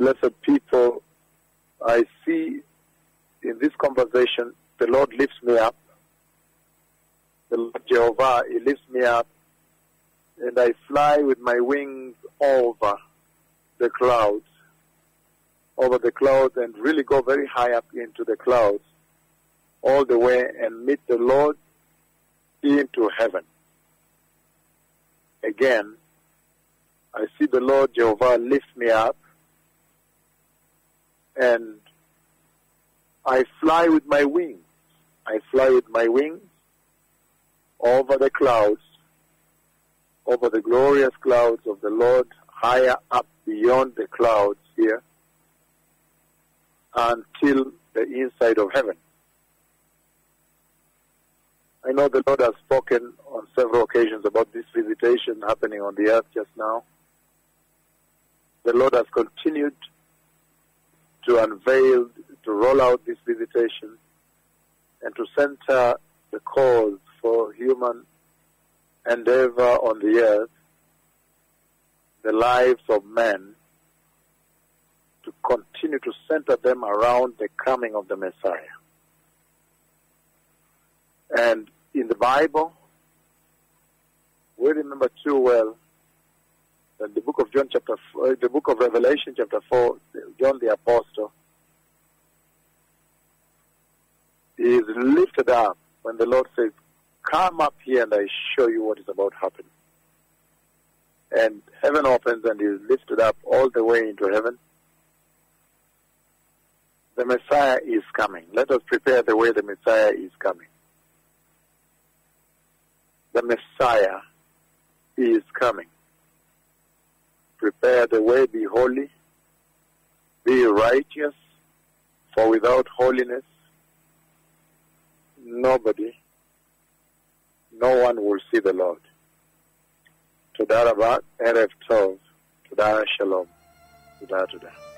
blessed people, I see in this conversation, the Lord lifts me up. The Lord Jehovah, He lifts me up, and I fly with my wings over the clouds, over the clouds, and really go very high up into the clouds, all the way and meet the Lord into heaven. Again, I see the Lord Jehovah lift me up, and I fly with my wings. I fly with my wings over the clouds, over the glorious clouds of the Lord, higher up beyond the clouds here, until the inside of heaven. I know the Lord has spoken on several occasions about this visitation happening on the earth just now. The Lord has continued to unveil, to roll out this visitation, and to center the cause for human endeavor on the earth, the lives of men, to continue to center them around the coming of the Messiah. And in the Bible, we remember too well that the book of John chapter, four, uh, the book of Revelation chapter four, John the apostle is lifted up when the Lord says, "Come up here and I show you what is about to happen." And heaven opens and he is lifted up all the way into heaven. The Messiah is coming. Let us prepare the way the Messiah is coming the Messiah is coming. Prepare the way, be holy, be righteous, for without holiness, nobody, no one will see the Lord. תודה רבה, ערב טוב, תודה שלום, תודה תודה.